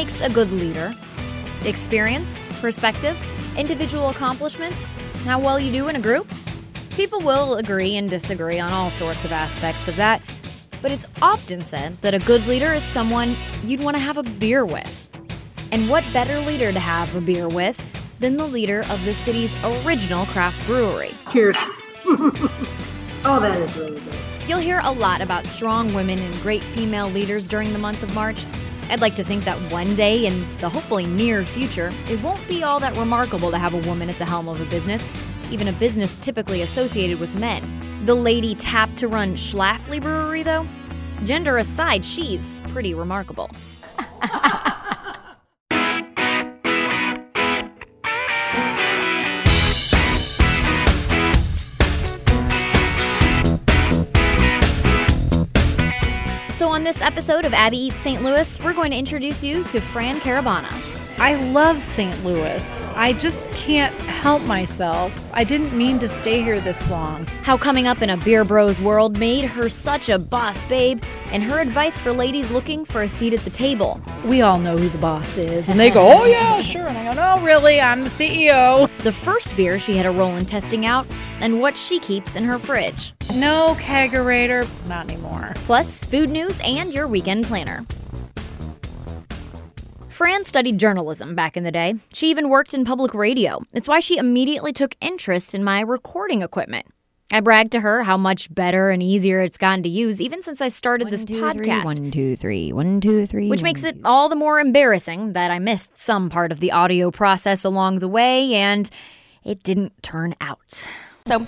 makes a good leader? Experience, perspective, individual accomplishments, how well you do in a group? People will agree and disagree on all sorts of aspects of that, but it's often said that a good leader is someone you'd want to have a beer with. And what better leader to have a beer with than the leader of the city's original craft brewery? Cheers. oh, that is really good. You'll hear a lot about strong women and great female leaders during the month of March. I'd like to think that one day in the hopefully near future, it won't be all that remarkable to have a woman at the helm of a business, even a business typically associated with men. The lady tapped to run Schlafly Brewery, though, gender aside, she's pretty remarkable. this episode of Abby Eats St. Louis, we're going to introduce you to Fran Caradonna. I love St. Louis. I just can't help myself. I didn't mean to stay here this long. How coming up in a beer bros world made her such a boss babe, and her advice for ladies looking for a seat at the table. We all know who the boss is, and they go, "Oh yeah, sure," and I go, "No, really, I'm the CEO." The first beer she had a role in testing out, and what she keeps in her fridge. No kegerator, not anymore. Plus, food news and your weekend planner. Fran studied journalism back in the day. She even worked in public radio. It's why she immediately took interest in my recording equipment. I bragged to her how much better and easier it's gotten to use even since I started One, this two, podcast. three, one, two, three. One, two, three. which makes it all the more embarrassing that I missed some part of the audio process along the way and it didn't turn out. So,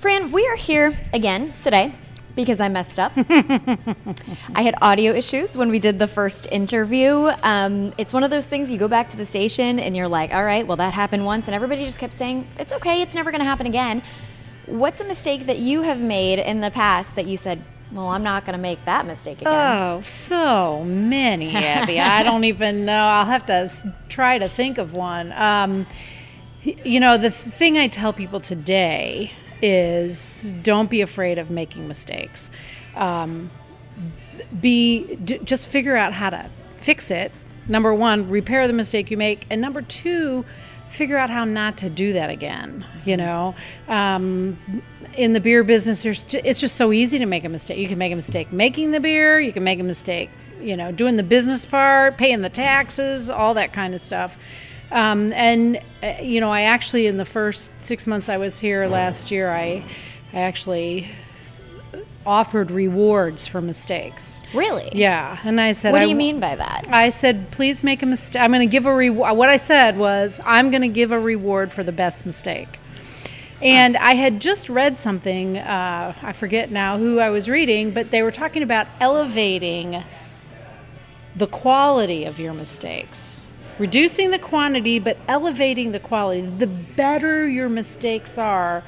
Fran, we are here again today because I messed up. I had audio issues when we did the first interview. Um, it's one of those things you go back to the station and you're like, all right, well, that happened once. And everybody just kept saying, it's okay, it's never going to happen again. What's a mistake that you have made in the past that you said, well, I'm not going to make that mistake again? Oh, so many, Abby. I don't even know. I'll have to try to think of one. Um, you know, the thing I tell people today is don't be afraid of making mistakes. Um, be d- just figure out how to fix it. Number one, repair the mistake you make, and number two, figure out how not to do that again. You know, um, in the beer business, there's j- it's just so easy to make a mistake. You can make a mistake making the beer. You can make a mistake, you know, doing the business part, paying the taxes, all that kind of stuff. Um, and uh, you know, I actually in the first six months I was here last year, I, I actually offered rewards for mistakes. Really? Yeah, and I said, What do you w- mean by that? I said, please make a mistake. I'm going to give a reward. What I said was, I'm going to give a reward for the best mistake. And I had just read something, uh, I forget now who I was reading, but they were talking about elevating the quality of your mistakes. Reducing the quantity, but elevating the quality. The better your mistakes are,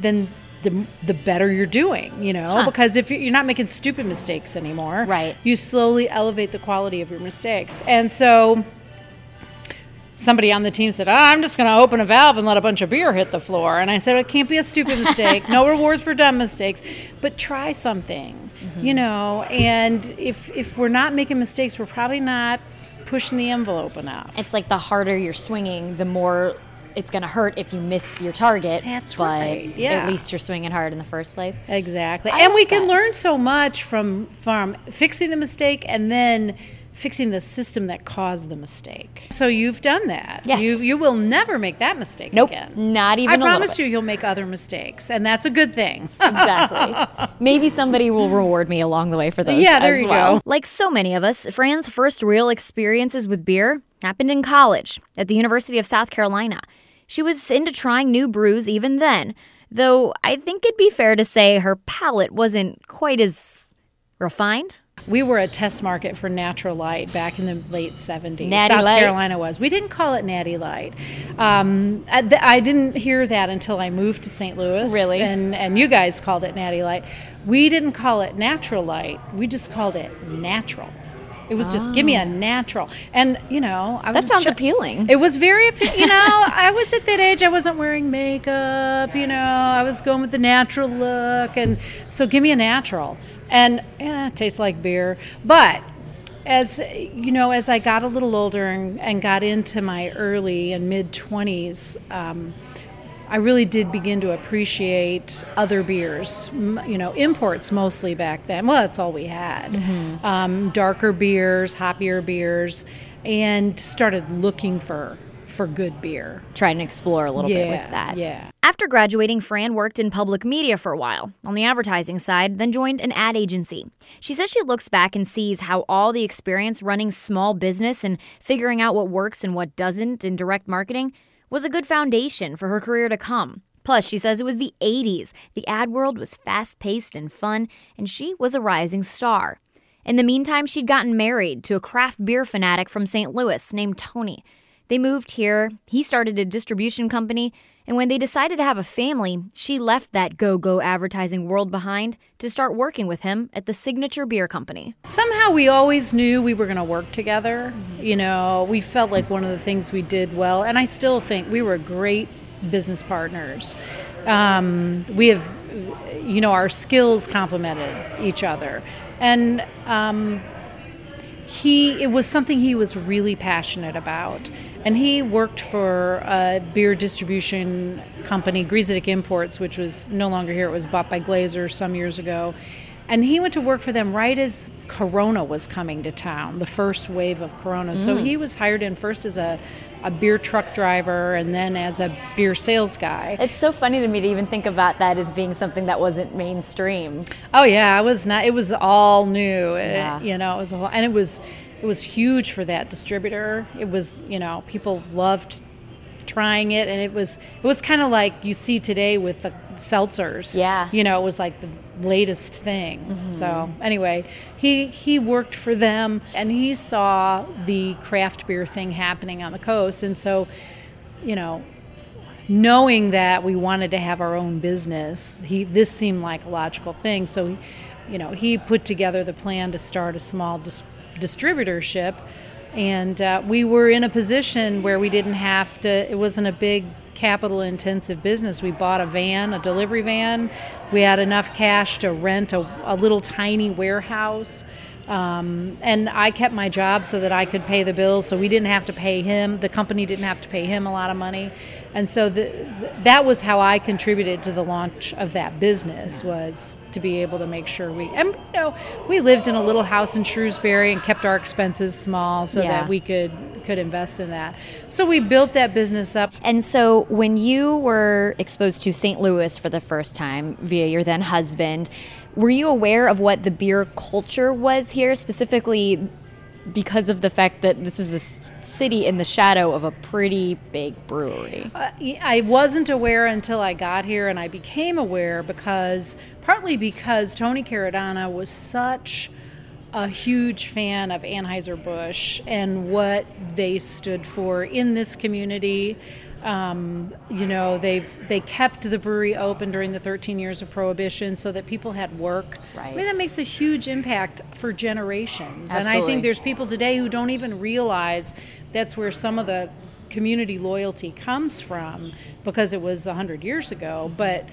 then the, the better you're doing, you know? Because if you're, you're not making stupid mistakes anymore, Right. you slowly elevate the quality of your mistakes. And so somebody on the team said, oh, I'm just going to open a valve and let a bunch of beer hit the floor. And I said, it can't be a stupid mistake. no rewards for dumb mistakes, but try something, mm-hmm. you know? And if, if we're not making mistakes, we're probably not pushing the envelope enough. It's like the harder you're swinging, the more it's going to hurt if you miss your target. That's but right, yeah. At least you're swinging hard in the first place. Exactly. I and we like can learn so much from from fixing the mistake and then fixing the system that caused the mistake. So you've done that. Yes. You you will never make that mistake Nope, again. not even I a little promise bit. you you'll make other mistakes and that's a good thing. Exactly. Maybe somebody will reward me along the way for those. Yeah, there as you well. go. Like so many of us, Fran's first real experiences with beer happened in college at the University of South Carolina. She was into trying new brews even then, though I think it'd be fair to say her palate wasn't quite as refined. We were a test market for Natural Light back in the late 70s. Natty South Light? Carolina was. We didn't call it Natty Light. Um, I, th- I didn't hear that until I moved to St. Louis. Really? And, and you guys called it Natty Light. We didn't call it Natural Light. We just called it Natural. It was just give me a natural, and you know I was. That sounds ch- appealing. It was very, appe- you know, I was at that age. I wasn't wearing makeup. You know, I was going with the natural look, and so give me a natural, and yeah, it tastes like beer. But as you know, as I got a little older and, and got into my early and mid 20s, um, I really did begin to appreciate other beers, you know, imports mostly back then. Well, that's all we had. Mm-hmm. Um, darker beers, hoppier beers, and started looking for for good beer. Try and explore a little yeah, bit with that. Yeah. After graduating, Fran worked in public media for a while on the advertising side, then joined an ad agency. She says she looks back and sees how all the experience running small business and figuring out what works and what doesn't in direct marketing was a good foundation for her career to come. Plus, she says it was the 80s. The ad world was fast paced and fun, and she was a rising star. In the meantime, she'd gotten married to a craft beer fanatic from St. Louis named Tony. They moved here, he started a distribution company, and when they decided to have a family, she left that go go advertising world behind to start working with him at the Signature Beer Company. Somehow we always knew we were going to work together. You know, we felt like one of the things we did well, and I still think we were great business partners. Um, we have, you know, our skills complemented each other. And, um, he it was something he was really passionate about and he worked for a beer distribution company Griesedieck Imports which was no longer here. It was bought by Glazer some years ago. And he went to work for them right as corona was coming to town the first wave of corona. Mm. so he was hired in first as a a beer truck driver and then as a beer sales guy. It's so funny to me to even think about that as being something that wasn't mainstream. Oh yeah, it was not. It was all new. Uh, yeah. It, you know, it was a whole, and it was it was huge for that distributor. It was you know people loved trying it and it was it was kind of like you see today with the seltzers. Yeah. You know it was like the latest thing. Mm-hmm. so anyway he he worked for them and he saw the craft beer thing happening on the coast and so you know knowing that we wanted to have our own business he this seemed like a logical thing. So you know he put together the plan to start a small dis- distributorship and uh, we were in a position where we didn't have to it wasn't a big capital intensive business. We bought a van a delivery van. We had enough cash to rent a, a little tiny warehouse um, and I kept my job so that I could pay the bills, so we didn't have to pay him. The company didn't have to pay him a lot of money, and so the, the, that was how I contributed to the launch of that business was to be able to make sure we and you know we lived in a little house in Shrewsbury and kept our expenses small so yeah. that we could could invest in that. So we built that business up. And so when you were exposed to St. Louis for the first time via your then husband, were you aware of what the beer culture was here, specifically because of the fact that this is a city in the shadow of a pretty big brewery? Uh, I wasn't aware until I got here, and I became aware because partly because Tony Caradonna was such a huge fan of Anheuser-Busch and what they stood for in this community um, you know, they've they kept the brewery open during the 13 years of prohibition so that people had work. Right. I mean, that makes a huge impact for generations. Absolutely. And I think there's people today who don't even realize that's where some of the community loyalty comes from because it was 100 years ago. But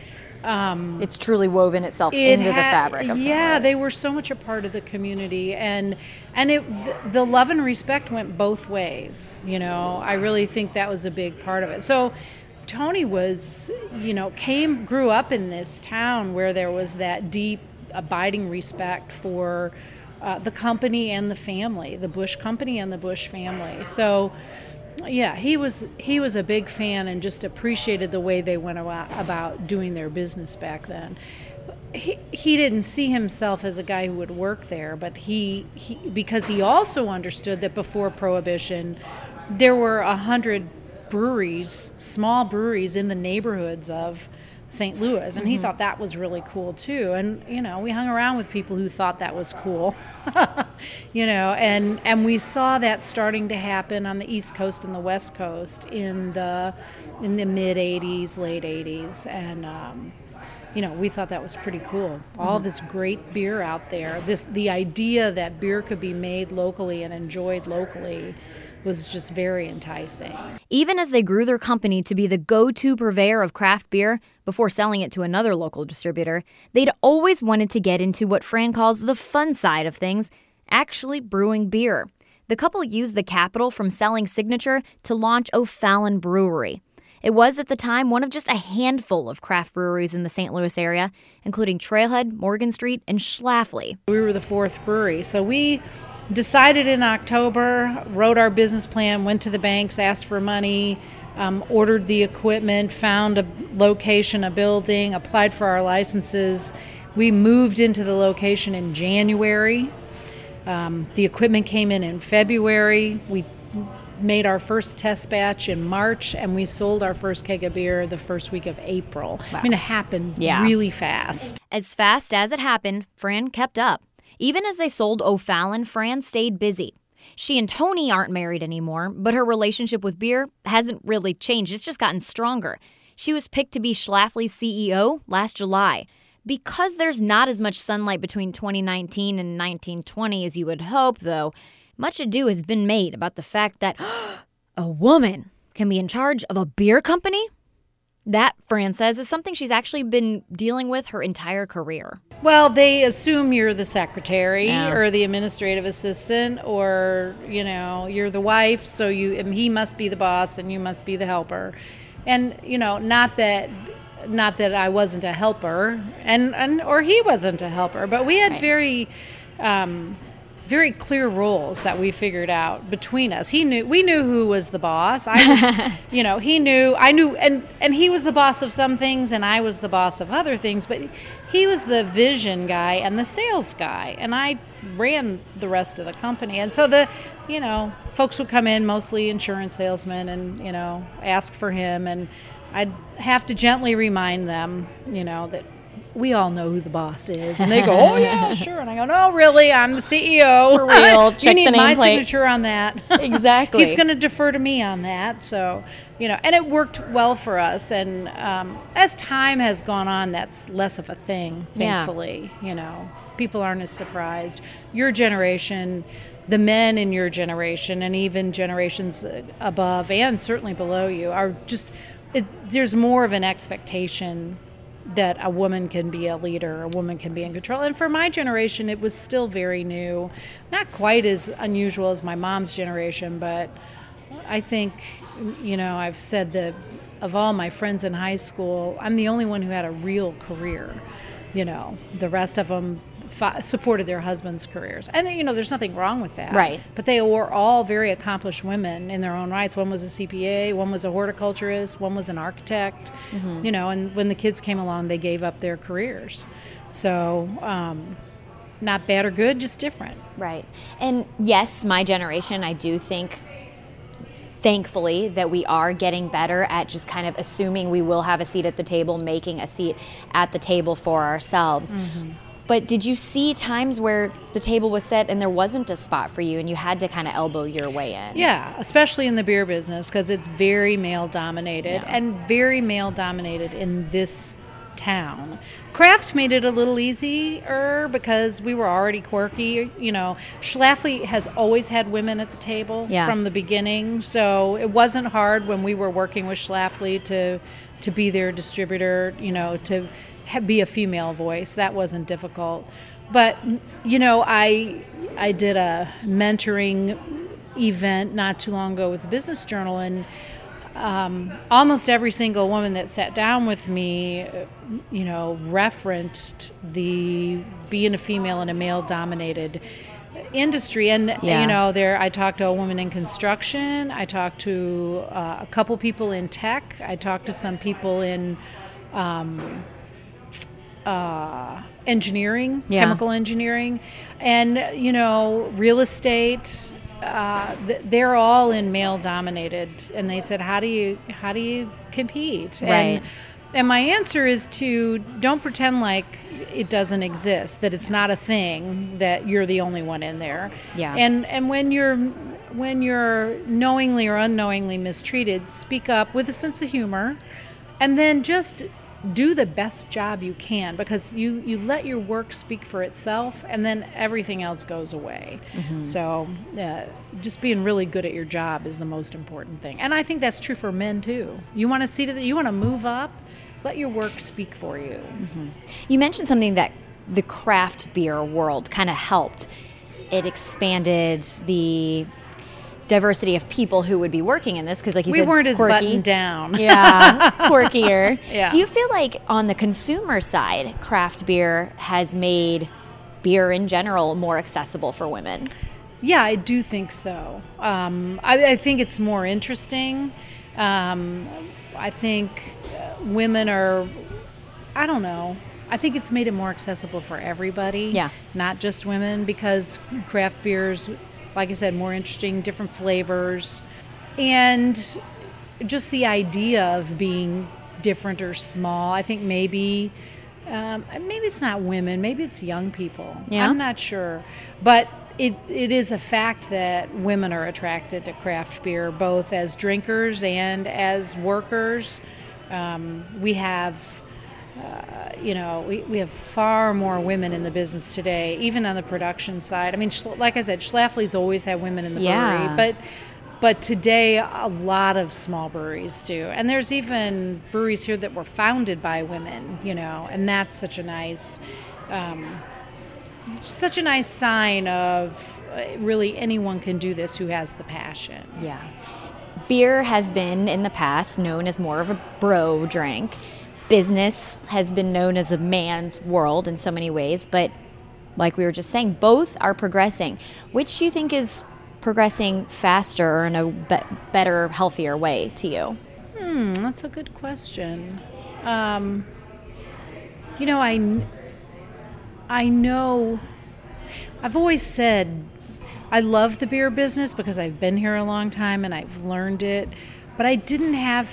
um, it's truly woven itself it into ha- the fabric of yeah they were so much a part of the community and and it the love and respect went both ways you know? I really think that was a big part of it. So tony was you know came grew up in this town where there was that deep abiding respect for uh, the company and the family the Busch company and the Busch family. So yeah, he was he was a big fan and just appreciated the way they went about doing their business back then. He, he didn't see himself as a guy who would work there, but he, he because he also understood that before prohibition, there were a hundred breweries, small breweries in the neighborhoods of St. Louis, and he mm-hmm. thought that was really cool too. And you know, we hung around with people who thought that was cool, you know, and and we saw that starting to happen on the East Coast and the West Coast in the in the mid '80s, late '80s, and. Um, you know, we thought that was pretty cool. All mm-hmm. this great beer out there. This the idea that beer could be made locally and enjoyed locally was just very enticing. Even as they grew their company to be the go to purveyor of craft beer before selling it to another local distributor, they'd always wanted to get into what Fran calls the fun side of things actually brewing beer. The couple used the capital from selling Signature to launch O'Fallon Brewery. It was at the time one of just a handful of craft breweries in the St. Louis area, including Trailhead, Morgan Street, and Schlafly. We were the fourth brewery. So we decided in October, wrote our business plan, went to the banks, asked for money, um, ordered the equipment, found a location, a building, applied for our licenses. We moved into the location in January. Um, the equipment came in in February. We made our first test batch in March, and we sold our first keg of beer the first week of April. I mean, it happened Yeah. really fast. As fast as it happened, Fran kept up. Even as they sold O'Fallon, Fran stayed busy. She and Tony aren't married anymore, but her relationship with beer hasn't really changed. It's just gotten stronger. She was picked to be Schlafly's CEO last July. Because there's not as much sunlight between 2019 and 1920 as you would hope, though, much ado has been made about the fact that a woman can be in charge of a beer company. That, Fran says, is something she's actually been dealing with her entire career. Well, they assume you're the secretary Yeah. or the administrative assistant, or you know, you're the wife, so you he must be the boss and you must be the helper. And you know, not that, not that I wasn't a helper, and and or he wasn't a helper, but we had Right. very. Um, very clear roles that we figured out between us. He knew we knew who was the boss. I was, you know, he knew I knew and and he was the boss of some things and I was the boss of other things, but he was the vision guy and the sales guy and I ran the rest of the company. And so the, you know, folks would come in mostly insurance salesmen and, you know, ask for him and I'd have to gently remind them, you know, that we all know who the boss is. And they go, oh, yeah, sure. And I go, no, really, I'm the CEO. For real, you need my nameplate." signature on that. Exactly. He's going to defer to me on that. So, you know, and it worked well for us. And um, as time has gone on, that's less of a thing, Yeah. thankfully. You know, people aren't as surprised. Your generation, the men in your generation, and even generations above and certainly below you are just, it, there's more of an expectation that a woman can be a leader, a woman can be in control. And for my generation, it was still very new. Not quite as unusual as my mom's generation, but I think, you know, I've said that of all my friends in high school, I'm the only one who had a real career. You know, the rest of them supported their husbands' careers. And, you know, there's nothing wrong with that. Right. But they were all very accomplished women in their own rights. One was a CPA, one was a horticulturist, one was an architect. You know, and when the kids came along, they gave up their careers. So, um, not bad or good, just different. Right. And yes, my generation, I do think, thankfully, that we are getting better at just kind of assuming we will have a seat at the table, making a seat at the table for ourselves. But did you see times where the table was set and there wasn't a spot for you and you had to kind of elbow your way in? Yeah, especially in the beer business because it's very male dominated Yeah. and very male dominated in this town. Craft made it a little easier because we were already quirky. You know, Schlafly has always had women at the table Yeah. from the beginning, so it wasn't hard when we were working with Schlafly to to be their distributor. You know, to be a female voice. That wasn't difficult. But you know, I I did a mentoring event not too long ago with the Business Journal, and um, almost every single woman that sat down with me, you know, referenced the being a female in a male-dominated industry. And Yeah. you know, there I talked to a woman in construction. I talked to uh, a couple people in tech. I talked to some people in. Um, uh, engineering, Yeah. chemical engineering, and you know, real estate. Uh, th- they're all in male dominated, and they said, "How do you how do you compete?" Right. And, and my answer is to don't pretend like it doesn't exist, that it's not a thing, that you're the only one in there. Yeah. And and when you're when you're knowingly or unknowingly mistreated, speak up with a sense of humor, and then just do the best job you can because you you let your work speak for itself and then everything else goes away. So uh, just being really good at your job is the most important thing. And i think that's true for men too. You want to see that you want to move up let your work speak for you. You mentioned something that the craft beer world kind of helped. it expanded the diversity of people who would be working in this because like you we said weren't as quirky. buttoned down. yeah quirkier Yeah. do you feel like on the consumer side craft beer has made beer in general more accessible for women Yeah, I do think so. Um, I, I think it's more interesting. Um, I think uh, women are, I don't know. I think it's made it more accessible for everybody. Yeah. Not just women, because craft beers, like I said, more interesting, different flavors. And just the idea of being different or small, I think maybe. Um, maybe it's not women. Maybe it's young people. Yeah? I'm not sure, but it it is a fact that women are attracted to craft beer, both as drinkers and as workers. Um, we have, uh, you know, we, we have far more women in the business today, even on the production side. I mean, like I said, Schlafly's always had women in the Yeah. brewery, but but today a lot of small breweries do, and there's even breweries here that were founded by women, you know, and that's such a nice. Um, such a nice sign of uh, really anyone can do this who has the passion. Yeah. Beer has been in the past known as more of a bro drink. Business has been known as a man's world in so many ways, but like we were just saying, both are progressing. Which do you think is progressing faster or in a be- better, healthier way to you? Hmm, that's a good question. Um, you know, I, I know, I've always said I love the beer business because I've been here a long time and I've learned it, but I didn't have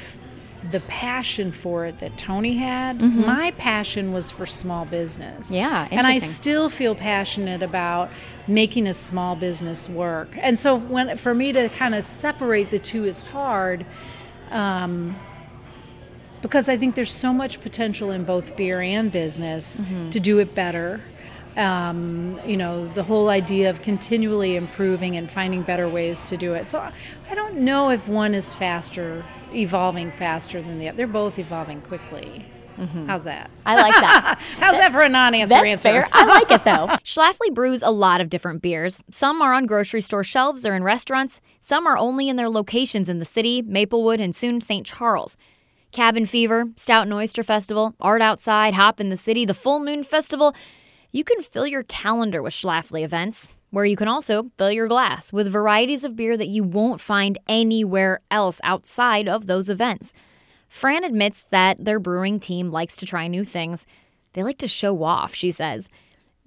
the passion for it that Tony had. My passion was for small business. Yeah, And I still feel passionate about making a small business work. And so when for me to kind of separate the two is hard um, because I think there's so much potential in both beer and business Mm-hmm. to do it better. Um, you know, the whole idea of continually improving and finding better ways to do it. So I don't know if one is faster, evolving faster than the other. They're both evolving quickly. How's that? Mm-hmm. I like that. How's that for a non-answer That's answer? fair. I like it though. Schlafly brews a lot of different beers. Some are on grocery store shelves or in restaurants. Some are only in their locations in the city, Maplewood, and soon St. Charles. Cabin Fever, Stout and Oyster Festival, Art Outside, Hop in the City, the Full Moon Festival. You can fill your calendar with Schlafly events, where you can also fill your glass with varieties of beer that you won't find anywhere else outside of those events. Fran admits that their brewing team likes to try new things. They like to show off, she says.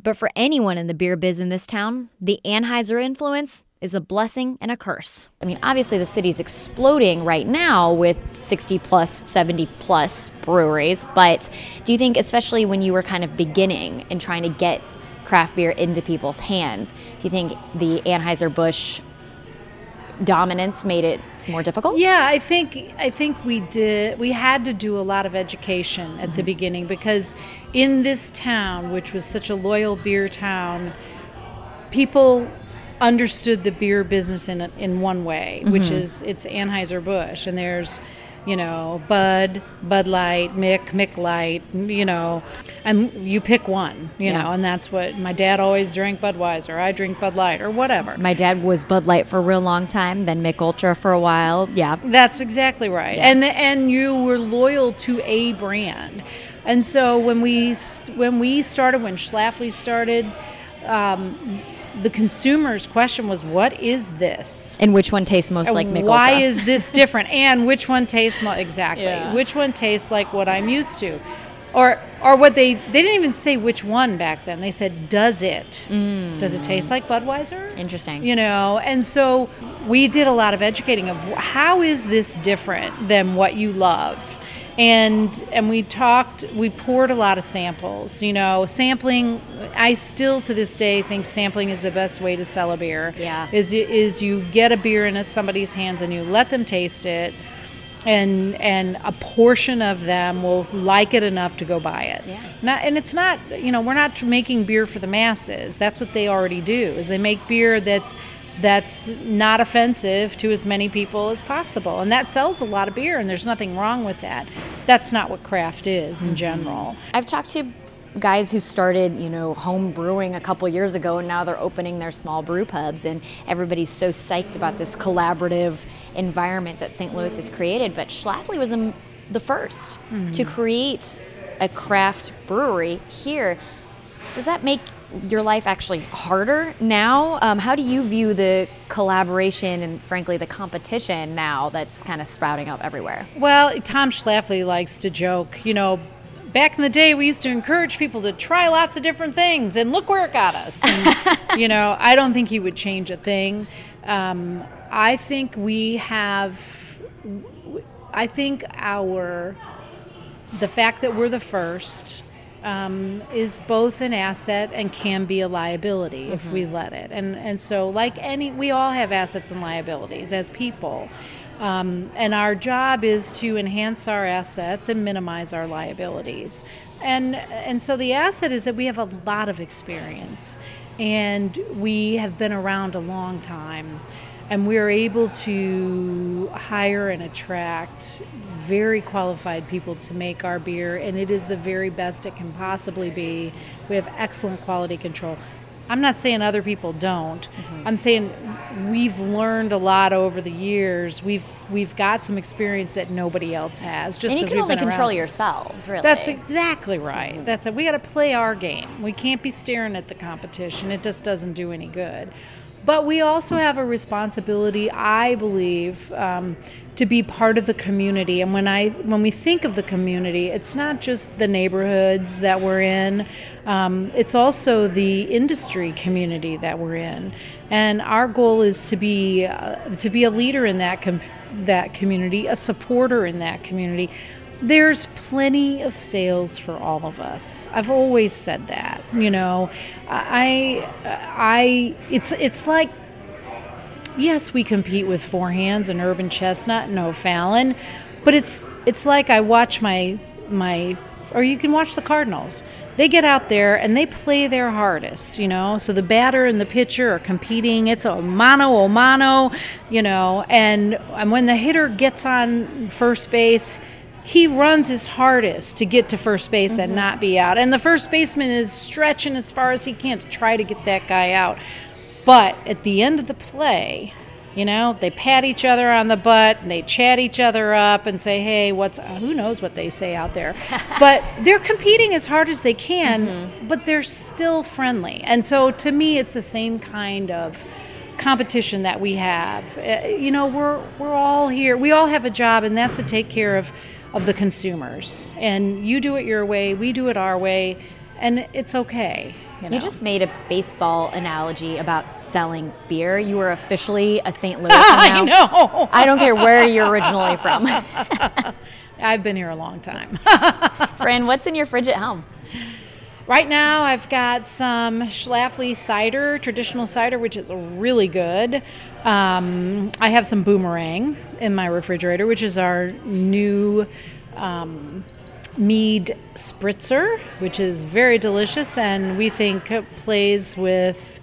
But for anyone in the beer biz in this town, the Anheuser influence is a blessing and a curse. I mean, obviously, the city's exploding right now with 60 plus, 70 plus breweries. But do you think, especially when you were kind of beginning and trying to get craft beer into people's hands, do you think the Anheuser-Busch dominance made it more difficult? Yeah, I think I think we did. We had to do a lot of education at the mm-hmm. beginning because in this town, which was such a loyal beer town, people understood the beer business in in one way, which mm-hmm. is it's Anheuser Busch, and there's you know Bud, Bud Light, Mich, Mich Light, you know, and you pick one, you Yeah. know, and that's what my dad always drank Budweiser. I drink Bud Light or whatever. My dad was Bud Light for a real long time, then Mich Ultra for a while. Yeah. That's exactly right. And the, and you were loyal to a brand. And so when we when we started when Schlafly started um, the consumer's question was what is this? And which one tastes most like Mich Why is this different? and which one tastes mo- exactly? Yeah. Which one tastes like what I'm used to? Or or what they they didn't even say which one back then. They said does it? Mm. Does it taste like Budweiser? Interesting. you know and so we did a lot of educating of how is this different than what you love and and we talked we poured a lot of samples you know sampling i still to this day think sampling is the best way to sell a beer Yeah. is you- is you get a beer in somebody's hands and you let them taste it and and a portion of them will like it enough to go buy it. Yeah. Not, and it's not you know we're not making beer for the masses. That's what they already do. Is they make beer that's that's not offensive to as many people as possible, and that sells a lot of beer. And there's nothing wrong with that. That's not what craft is in general. I've talked to guys who started, you know, home brewing a couple years ago and now they're opening their small brew pubs and everybody's so psyched about this collaborative environment that St. Louis has created. But Schlafly was the 1st mm-hmm. to create a craft brewery here. Does that make your life actually harder now? Um, how do you view the collaboration and, frankly, the competition now that's kind of sprouting up everywhere? Well, Tom Schlafly likes to joke, you know, back in the day, we used to encourage people to try lots of different things, and look where it got us. And, you know, I don't think he would change a thing. Um, I think we have, I think our, the fact that we're the first um, is both an asset and can be a liability mm-hmm. if we let it. And and so like any, we all have assets and liabilities as people. Um, and our job is to enhance our assets and minimize our liabilities. And, and so the asset is that we have a lot of experience and we have been around a long time and we're able to hire and attract very qualified people to make our beer and it is the very best it can possibly be. We have excellent quality control. I'm not saying other people don't. Mm-hmm. i'm saying we've learned a lot over the years. We've we've got some experience that nobody else has just and you can only control around. yourselves really. That's exactly right. Mm-hmm. that's it we got to play our game. We can't be staring at the competition. It just doesn't do any good but we also have a responsibility, I believe, um, to be part of the community. And when I when we think of the community, it's not just the neighborhoods that we're in; um, it's also the industry community that we're in. And our goal is to be uh, to be a leader in that com- that community, a supporter in that community there's plenty of sales for all of us. I've always said that. You know, I, I, it's it's like, yes, we compete with Four Hands and Urban Chestnut and O'Fallon, but it's it's like I watch my my, or you can watch the Cardinals. They get out there and they play their hardest, you know. So the batter and the pitcher are competing. It's a mano a mano, you know. And, and when the hitter gets on first base, he runs his hardest to get to first base mm-hmm. and not be out. And the first baseman is stretching as far as he can to try to get that guy out. But at the end of the play, you know, they pat each other on the butt and they chat each other up and say, "Hey, what's uh, who knows what they say out there?" but they're competing as hard as they can, mm-hmm. but they're still friendly. And so to me, it's the same kind of competition that we have. Uh, you know, we're we're all here. We all have a job and that's to take care of of the consumers. And you do it your way, we do it our way, and it's okay. You, know? you, just made a baseball analogy about selling beer. You were officially a St. Louis. I know. I don't care where you're originally from. I've been here a long time. Fran, what's in your fridge at home? Right now, I've got some Schlafly cider, traditional cider, which is really good. Um, I have some boomerang in my refrigerator, which is our new um, mead spritzer, which is very delicious and we think plays with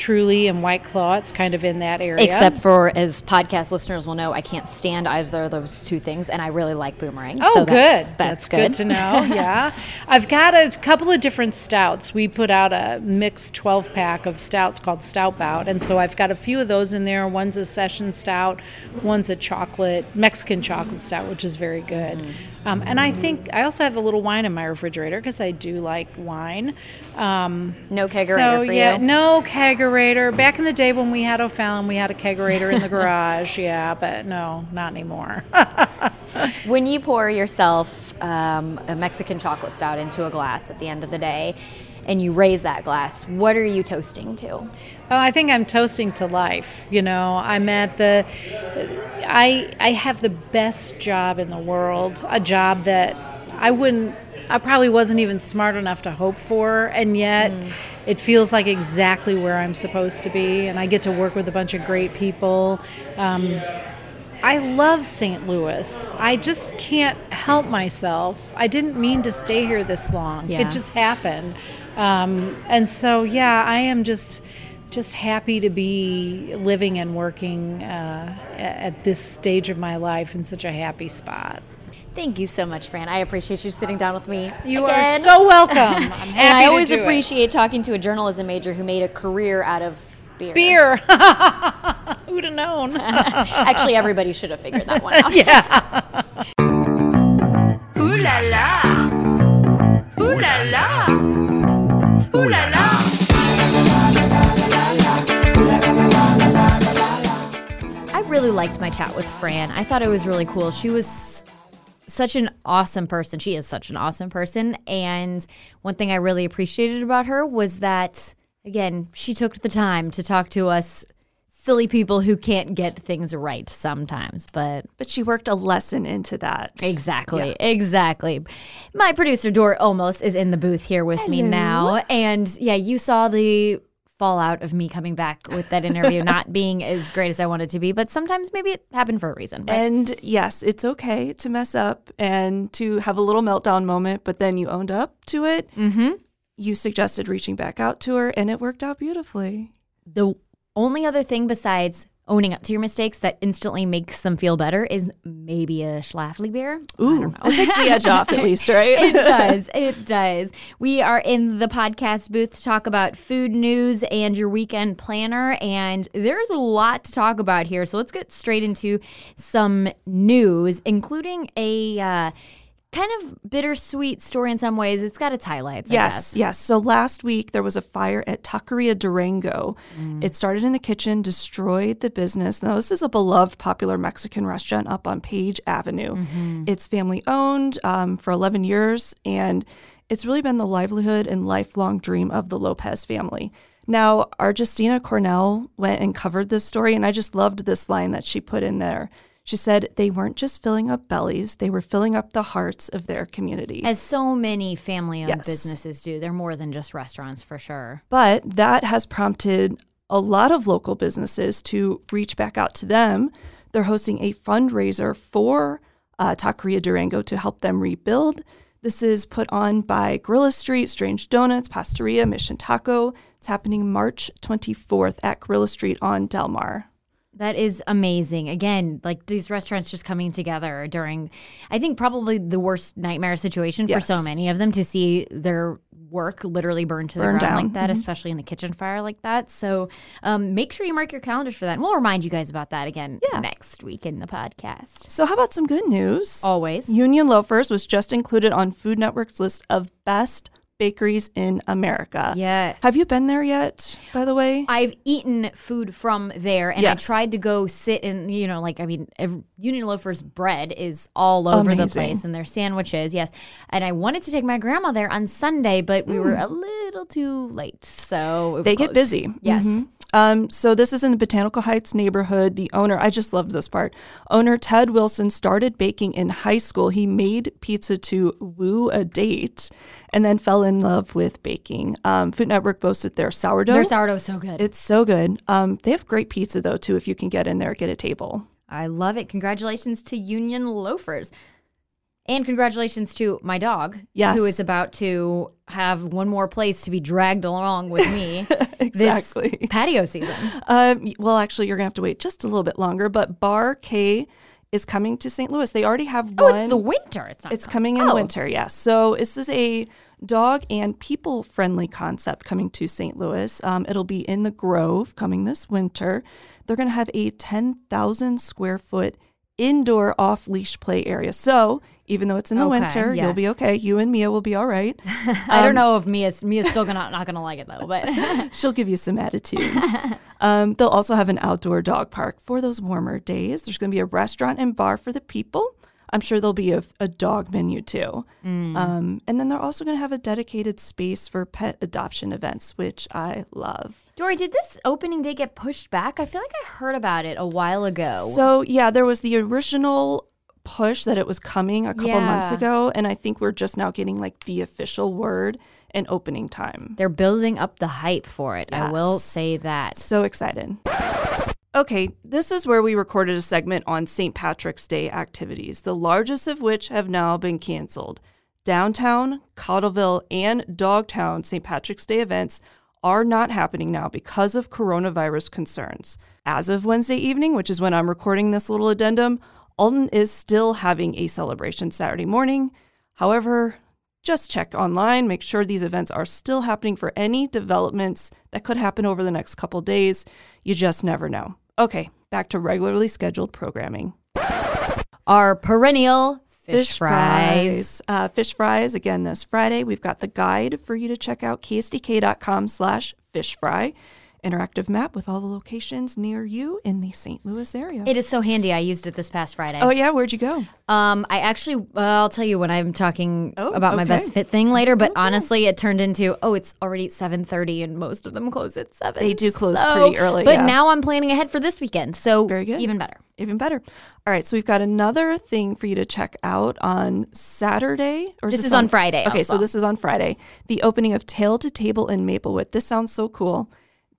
Truly and White Claw. It's kind of in that area. Except for, as podcast listeners will know, I can't stand either of those two things, and I really like boomerang. Oh, so good. That's, that's, that's good. good. to know. yeah. I've got a couple of different stouts. We put out a mixed 12 pack of stouts called Stout Bout, and so I've got a few of those in there. One's a session stout, one's a chocolate, Mexican chocolate stout, which is very good. Mm. Um, and I think I also have a little wine in my refrigerator because I do like wine. Um, no kegerator so, for yeah, you. No kegerator. Back in the day when we had O'Fallon, we had a kegerator in the garage. Yeah, but no, not anymore. when you pour yourself um, a Mexican chocolate stout into a glass at the end of the day, and you raise that glass, what are you toasting to? Well, I think I'm toasting to life. You know, I'm at the, I I have the best job in the world, a job that I wouldn't, I probably wasn't even smart enough to hope for, and yet mm. it feels like exactly where I'm supposed to be, and I get to work with a bunch of great people. Um, I love St. Louis. I just can't help myself. I didn't mean to stay here this long. Yeah. It just happened. Um, and so, yeah, I am just just happy to be living and working uh, at this stage of my life in such a happy spot. Thank you so much, Fran. I appreciate you sitting down with me. You again. are so welcome. I'm happy and I to always do it. appreciate talking to a journalism major who made a career out of beer. beer. Who'd have known? Actually, everybody should have figured that one out. yeah. Ooh la la. Ooh la la. Ooh la la. I really liked my chat with Fran. I thought it was really cool. She was such an awesome person. She is such an awesome person. And one thing I really appreciated about her was that, again, she took the time to talk to us silly people who can't get things right sometimes. But But she worked a lesson into that. Exactly, exactly. My producer Dor almost is in the booth here with me now, and yeah, you saw the fallout of me coming back with that interview not being as great as I wanted to be, but sometimes maybe it happened for a reason. Right? And yes, it's okay to mess up and to have a little meltdown moment, but then you owned up to it. Mm-hmm. You suggested reaching back out to her, and it worked out beautifully. the only other thing besides owning up to your mistakes that instantly makes them feel better is maybe a Schlafly beer. Ooh, it takes the edge off at least, right? it does. It does. We are in the podcast booth to talk about food news and your weekend planner. And there's a lot to talk about here. So let's get straight into some news, including a uh, kind of bittersweet story in some ways. It's got its highlights. I Yes, guess. yes. So last week there was a fire at Taqueria Durango. Mm. It started in the kitchen, destroyed the business. Now, this is a beloved, popular Mexican restaurant up on Page Avenue. Mm-hmm. It's family owned um, for 11 years, and it's really been the livelihood and lifelong dream of the Lopez family. Now, our Justina Cornell went and covered this story, and I just loved this line that she put in there. She said, They weren't just filling up bellies, they were filling up the hearts of their community. As so many family owned Yes. businesses do. They're more than just restaurants for sure. But that has prompted a lot of local businesses to reach back out to them. They're hosting a fundraiser for uh, Taqueria Durango to help them rebuild. This is put on by Guerrilla Street, Strange Donuts, Pastaria, Mission Taco. It's happening March 24th at Guerrilla Street on Delmar. That is amazing. Again, like these restaurants just coming together during, I think, probably the worst nightmare situation for so many of them to see their work literally burned to the ground down. like that, especially in a kitchen fire like that. So um, make sure you mark your calendars for that. And we'll remind you guys about that again Yeah. next week in the podcast. So, how about some good news? Always. Union Loafers was just included on Food Network's list of best bakeries in America. Yes. Have you been there yet, by the way? I've eaten food from there, and Yes. I tried to go sit and you know, like I mean, ev- Union Loafers bread is all over the place, and their sandwiches, yes. And I wanted to take my grandma there on Sunday, but we were a little too late, so they get busy. Yes. Mhm. Um, so this is in the Botanical Heights neighborhood. The owner, I just loved this part. Owner Ted Wilson started baking in high school. He made pizza to woo a date, and then fell in love with baking. Um, Food Network boasted their sourdough. Their sourdough is so good. it's so good. Um, they have great pizza though too. If you can get in there, get a table. I love it. Congratulations to Union Loafers. And congratulations to my dog, Yes. who is about to have one more place to be dragged along with me Exactly. this patio season. Um, well, actually, you're gonna have to wait just a little bit longer. But Bar K is coming to St. Louis. They already have Oh, one. it's the winter. It's not It's coming in Oh. winter, yes. So this is a dog and people friendly concept coming to St. Louis. Um, it'll be in the Grove coming this winter. They're going to have a 10,000 square foot indoor off leash play area. So even though it's in the Okay, winter, you'll be okay. You and Mia will be all right. I Um, don't know if Mia's Mia's still gonna not gonna like it though, but She'll give you some attitude. um, they'll also have an outdoor dog park for those warmer days. There's going to be a restaurant and bar for the people. I'm sure there'll be a, a dog menu too. Um, and then they're also going to have a dedicated space for pet adoption events, which I love. Dory, did this opening day get pushed back? I feel like I heard about it a while ago. So, yeah, there was the original push that it was coming a couple months ago. And I think we're just now getting like the official word and opening time. They're building up the hype for it. I will say that. So excited. Okay, this is where we recorded a segment on St. Patrick's Day activities, the largest of which have now been canceled. Downtown, Cottleville, and Dogtown St. Patrick's Day events are not happening now because of coronavirus concerns. As of Wednesday evening, which is when I'm recording this little addendum, Alden is still having a celebration Saturday morning. However, just check online, make sure these events are still happening for any developments that could happen over the next couple days. You just never know. Okay, back to regularly scheduled programming. Our perennial fish, fries. Uh, fish fries again this Friday. We've got the guide for you to check out ksdk.com slash fish fry. Interactive map with all the locations near you in the St. Louis area. It is so handy. I used it this past Friday. oh yeah, where'd you go? Um, I actually, uh, I'll tell you when I'm talking Oh, about my best fit thing later. But honestly, it turned into oh, it's already seven thirty, and most of them close at seven. They do close So- pretty early, But yeah. now I'm planning ahead for this weekend, so Very good. even better. Even better. All right, so we've got another thing for you to check out on Saturday. Or This is on Friday Okay, so this is on Friday. The opening of Tale to Table in Maplewood. This sounds so cool.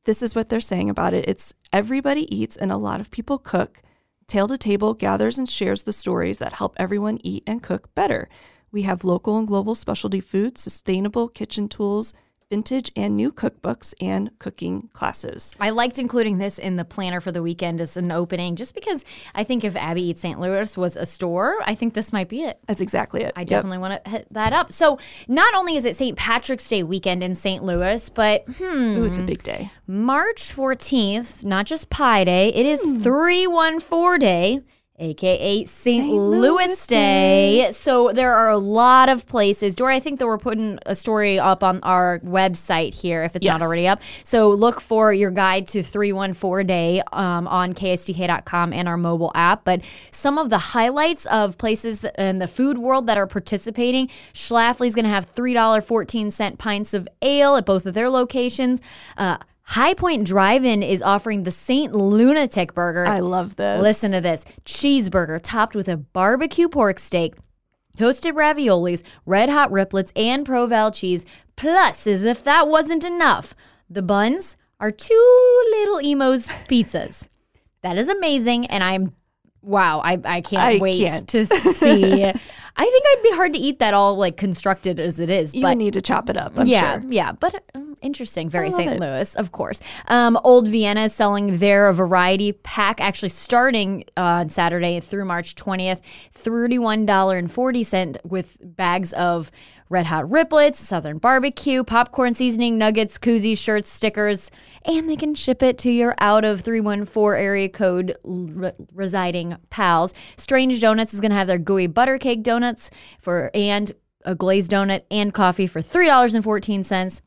This is what they're saying about it. It's everybody eats and a lot of people cook. Tale to Table gathers and shares the stories that help everyone eat and cook better. We have local and global specialty foods, sustainable kitchen tools, vintage and new cookbooks, and cooking classes. I liked including this in the planner for the weekend as an opening, just because I think if Abby Eats St. Louis was a store, I think this might be it. That's exactly it. I Yep. definitely want to hit that up. So, not only is it St. Patrick's Day weekend in St. Louis, but hmm, Ooh, it's a big day. March 14th, not just Pi Day, it is 314 Day, aka St. Louis, Louis Day. So there are a lot of places. Dory, I think that we're putting a story up on our website here if it's not already up. So look for your guide to 314 Day um, on ksdk.com and our mobile app. But some of the highlights of places in the food world that are participating Schlafly's going to have $3.14 pints of ale at both of their locations. Uh, High Point Drive-In is offering the Saint Lunatic Burger. I love this. Listen to this cheeseburger topped with a barbecue pork steak, toasted raviolis, red hot riplets, and Provel cheese. Plus, as if that wasn't enough, the buns are two little Imo's pizzas. That is amazing, and I'm wow, I, I can't I wait can't. to see. I think I'd be hard to eat that all like constructed as it is, You but need to chop it up. I'm yeah, sure. yeah, but um, interesting. Very St. it. Louis, of course. Um, Old Vienna is selling their variety pack, actually starting uh, on Saturday through March twentieth, thirty-one dollar and forty cent with bags of red hot riplets, southern barbecue, popcorn seasoning, nuggets, koozies, shirts, stickers, and they can ship it to your out of 314 area code re- residing pals. Strange Donuts is going to have their gooey butter cake donuts for and a glazed donut and coffee for $3.14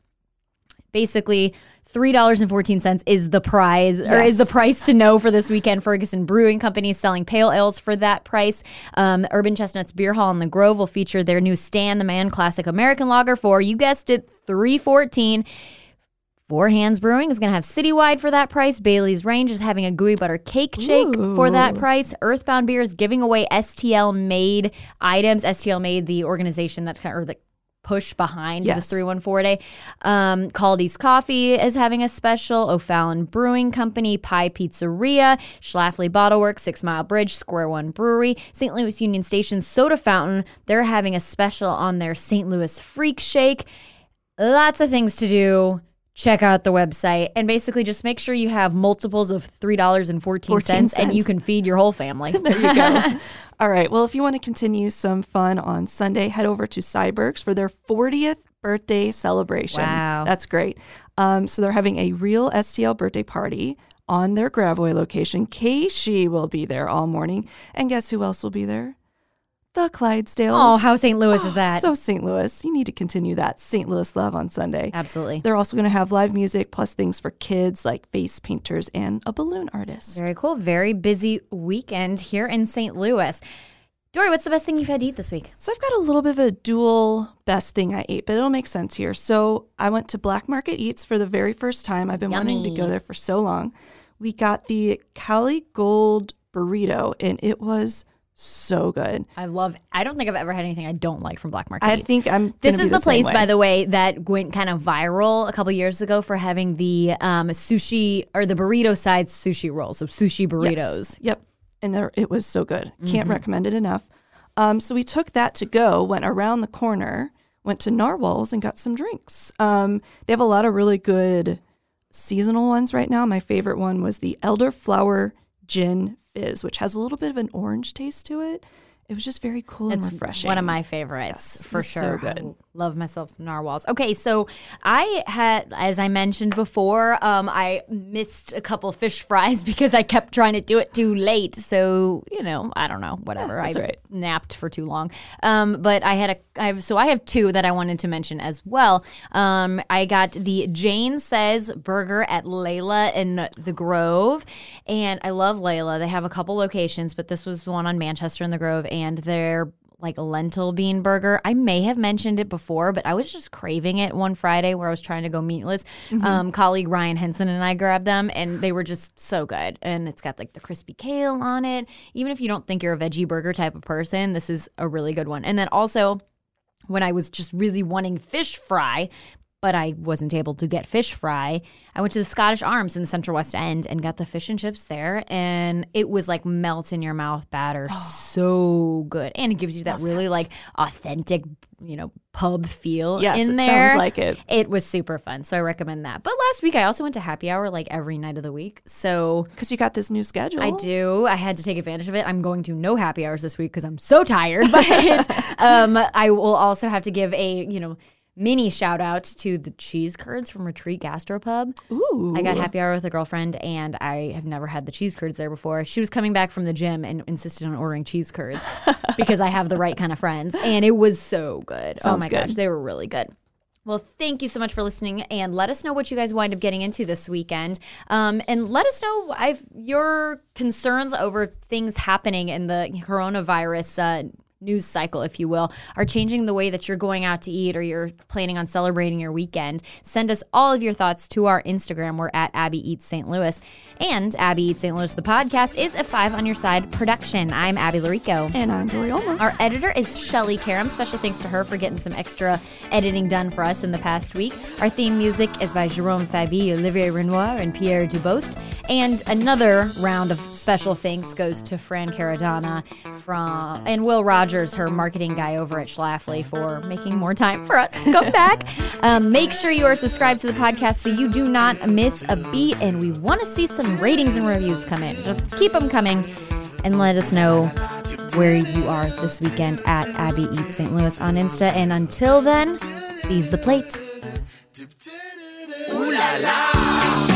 basically $3.14 is the prize or is the price to know for this weekend ferguson brewing company is selling pale ales for that price um, urban chestnuts beer hall in the grove will feature their new Stan the Man classic american lager for you guessed it 314 Four Hands Brewing is going to have citywide for that price. Bailey's Range is having a gooey butter cake shake for that price. Earthbound Beer is giving away STL made items. STL made the organization that kind of, or the push behind Yes. this 314 day. Um, Kaldi's Coffee is having a special. O'Fallon Brewing Company, Pi Pizzeria, Schlafly Bottle Works, Six Mile Bridge, Square One Brewery, St. Louis Union Station Soda Fountain. They're having a special on their St. Louis Freak Shake. Lots of things to do. Check out the website and basically just make sure you have multiples of $3.14 and you can feed your whole family. There you go. All right. Well, if you want to continue some fun on Sunday, head over to Syberg's for their 40th birthday celebration. Wow. That's great. Um, so they're having a real STL birthday party on their Gravois location. Keishi will be there all morning. And guess who else will be there? The Clydesdales. oh, how St. Louis is Oh, that? So St. Louis. You need to continue that St. Louis love on Sunday. Absolutely. They're also going to have live music plus things for kids like face painters and a balloon artist. Very cool. Very busy weekend here in St. Louis. Dory, what's the best thing you've had to eat this week? So I've got a little bit of a dual best thing I ate, but it'll make sense here. So I went to Black Market Eats for the very first time. I've been wanting to go there for so long. We got the Cali Gold burrito, and it was so good. I love. I don't think I've ever had anything I don't like from Black Market. I Eats. think I'm. This is the, same place, by the way, that went kind of viral a couple years ago for having the um, sushi or the burrito size sushi rolls, so sushi burritos. Yes. Yep. And there, it was so good. Mm-hmm. Can't recommend it enough. Um, so we took that to go, went around the corner, went to Narwhals and got some drinks. Um, they have a lot of really good seasonal ones right now. My favorite one was the elderflower gin Fizz, which has a little bit of an orange taste to it. It was just very cool and It's refreshing. one of my favorites Yes, for so sure. good. Love myself some narwhals. Okay, so I had, as I mentioned before, um, I missed a couple fish fries because I kept trying to do it too late. So you know, I don't know, whatever. that's I right. napped for too long. Um, but I had a, I have, so I have two that I wanted to mention as well. Um, I got the Jane Says Burger at Layla in the Grove, and I love Layla. They have a couple locations, but this was the one on Manchester in the Grove, and they're like lentil bean burger. I may have mentioned it before, but I was just craving it one Friday where I was trying to go meatless. Um, colleague Ryan Henson and I grabbed them, and they were just so good. And it's got like the crispy kale on it. Even if you don't think you're a veggie burger type of person, this is a really good one. And then also, when I was just really wanting fish fry, but I wasn't able to get fish fry. I went to the Scottish Arms in the Central West End and got the fish and chips there, and it was like melt in your mouth batter, so good, and it gives you that really like authentic, you know, pub feel Yes, in it there. sounds like it. It was super fun, so I recommend that. But last week I also went to happy hour like every night of the week, so Because you got this new schedule. I do. I had to take advantage of it. I'm going to no happy hours this week because I'm so tired. But um, I will also have to give a you know mini shout out to the cheese curds from Retreat Gastropub. Ooh. I got happy hour with a girlfriend, and I have never had the cheese curds there before. She was coming back from the gym and insisted on ordering cheese curds because I have the right kind of friends, and it was so good. oh my good. gosh, they were really good. Well, thank you so much for listening, and let us know what you guys wind up getting into this weekend, um, and let us know I've, your concerns over things happening in the coronavirus. Uh, News cycle, if you will, are changing the way that you're going out to eat or you're planning on celebrating your weekend. Send us all of your thoughts to our Instagram. We're at Abby Eats St. Louis. And Abby Eats St. Louis, the podcast, is a five on your side production. I'm Abby Llorico. And I'm Dory Olmos. Our editor is Shelly Karam. Special thanks to her for getting some extra editing done for us in the past week. Our theme music is by Jerome Fabi, Olivier Renoir, and Pierre Dubost. And another round of special thanks goes to Fran Caradonna from and Will Rogers, her marketing guy over at Schlafly, for making more time for us to come back. Um, make sure you are subscribed to the podcast so you do not miss a beat. And we want to see some ratings and reviews come in. Just keep them coming and let us know where you are this weekend at Abby Eats St. Louis on Insta. And until then, seize the plate. Ooh la la.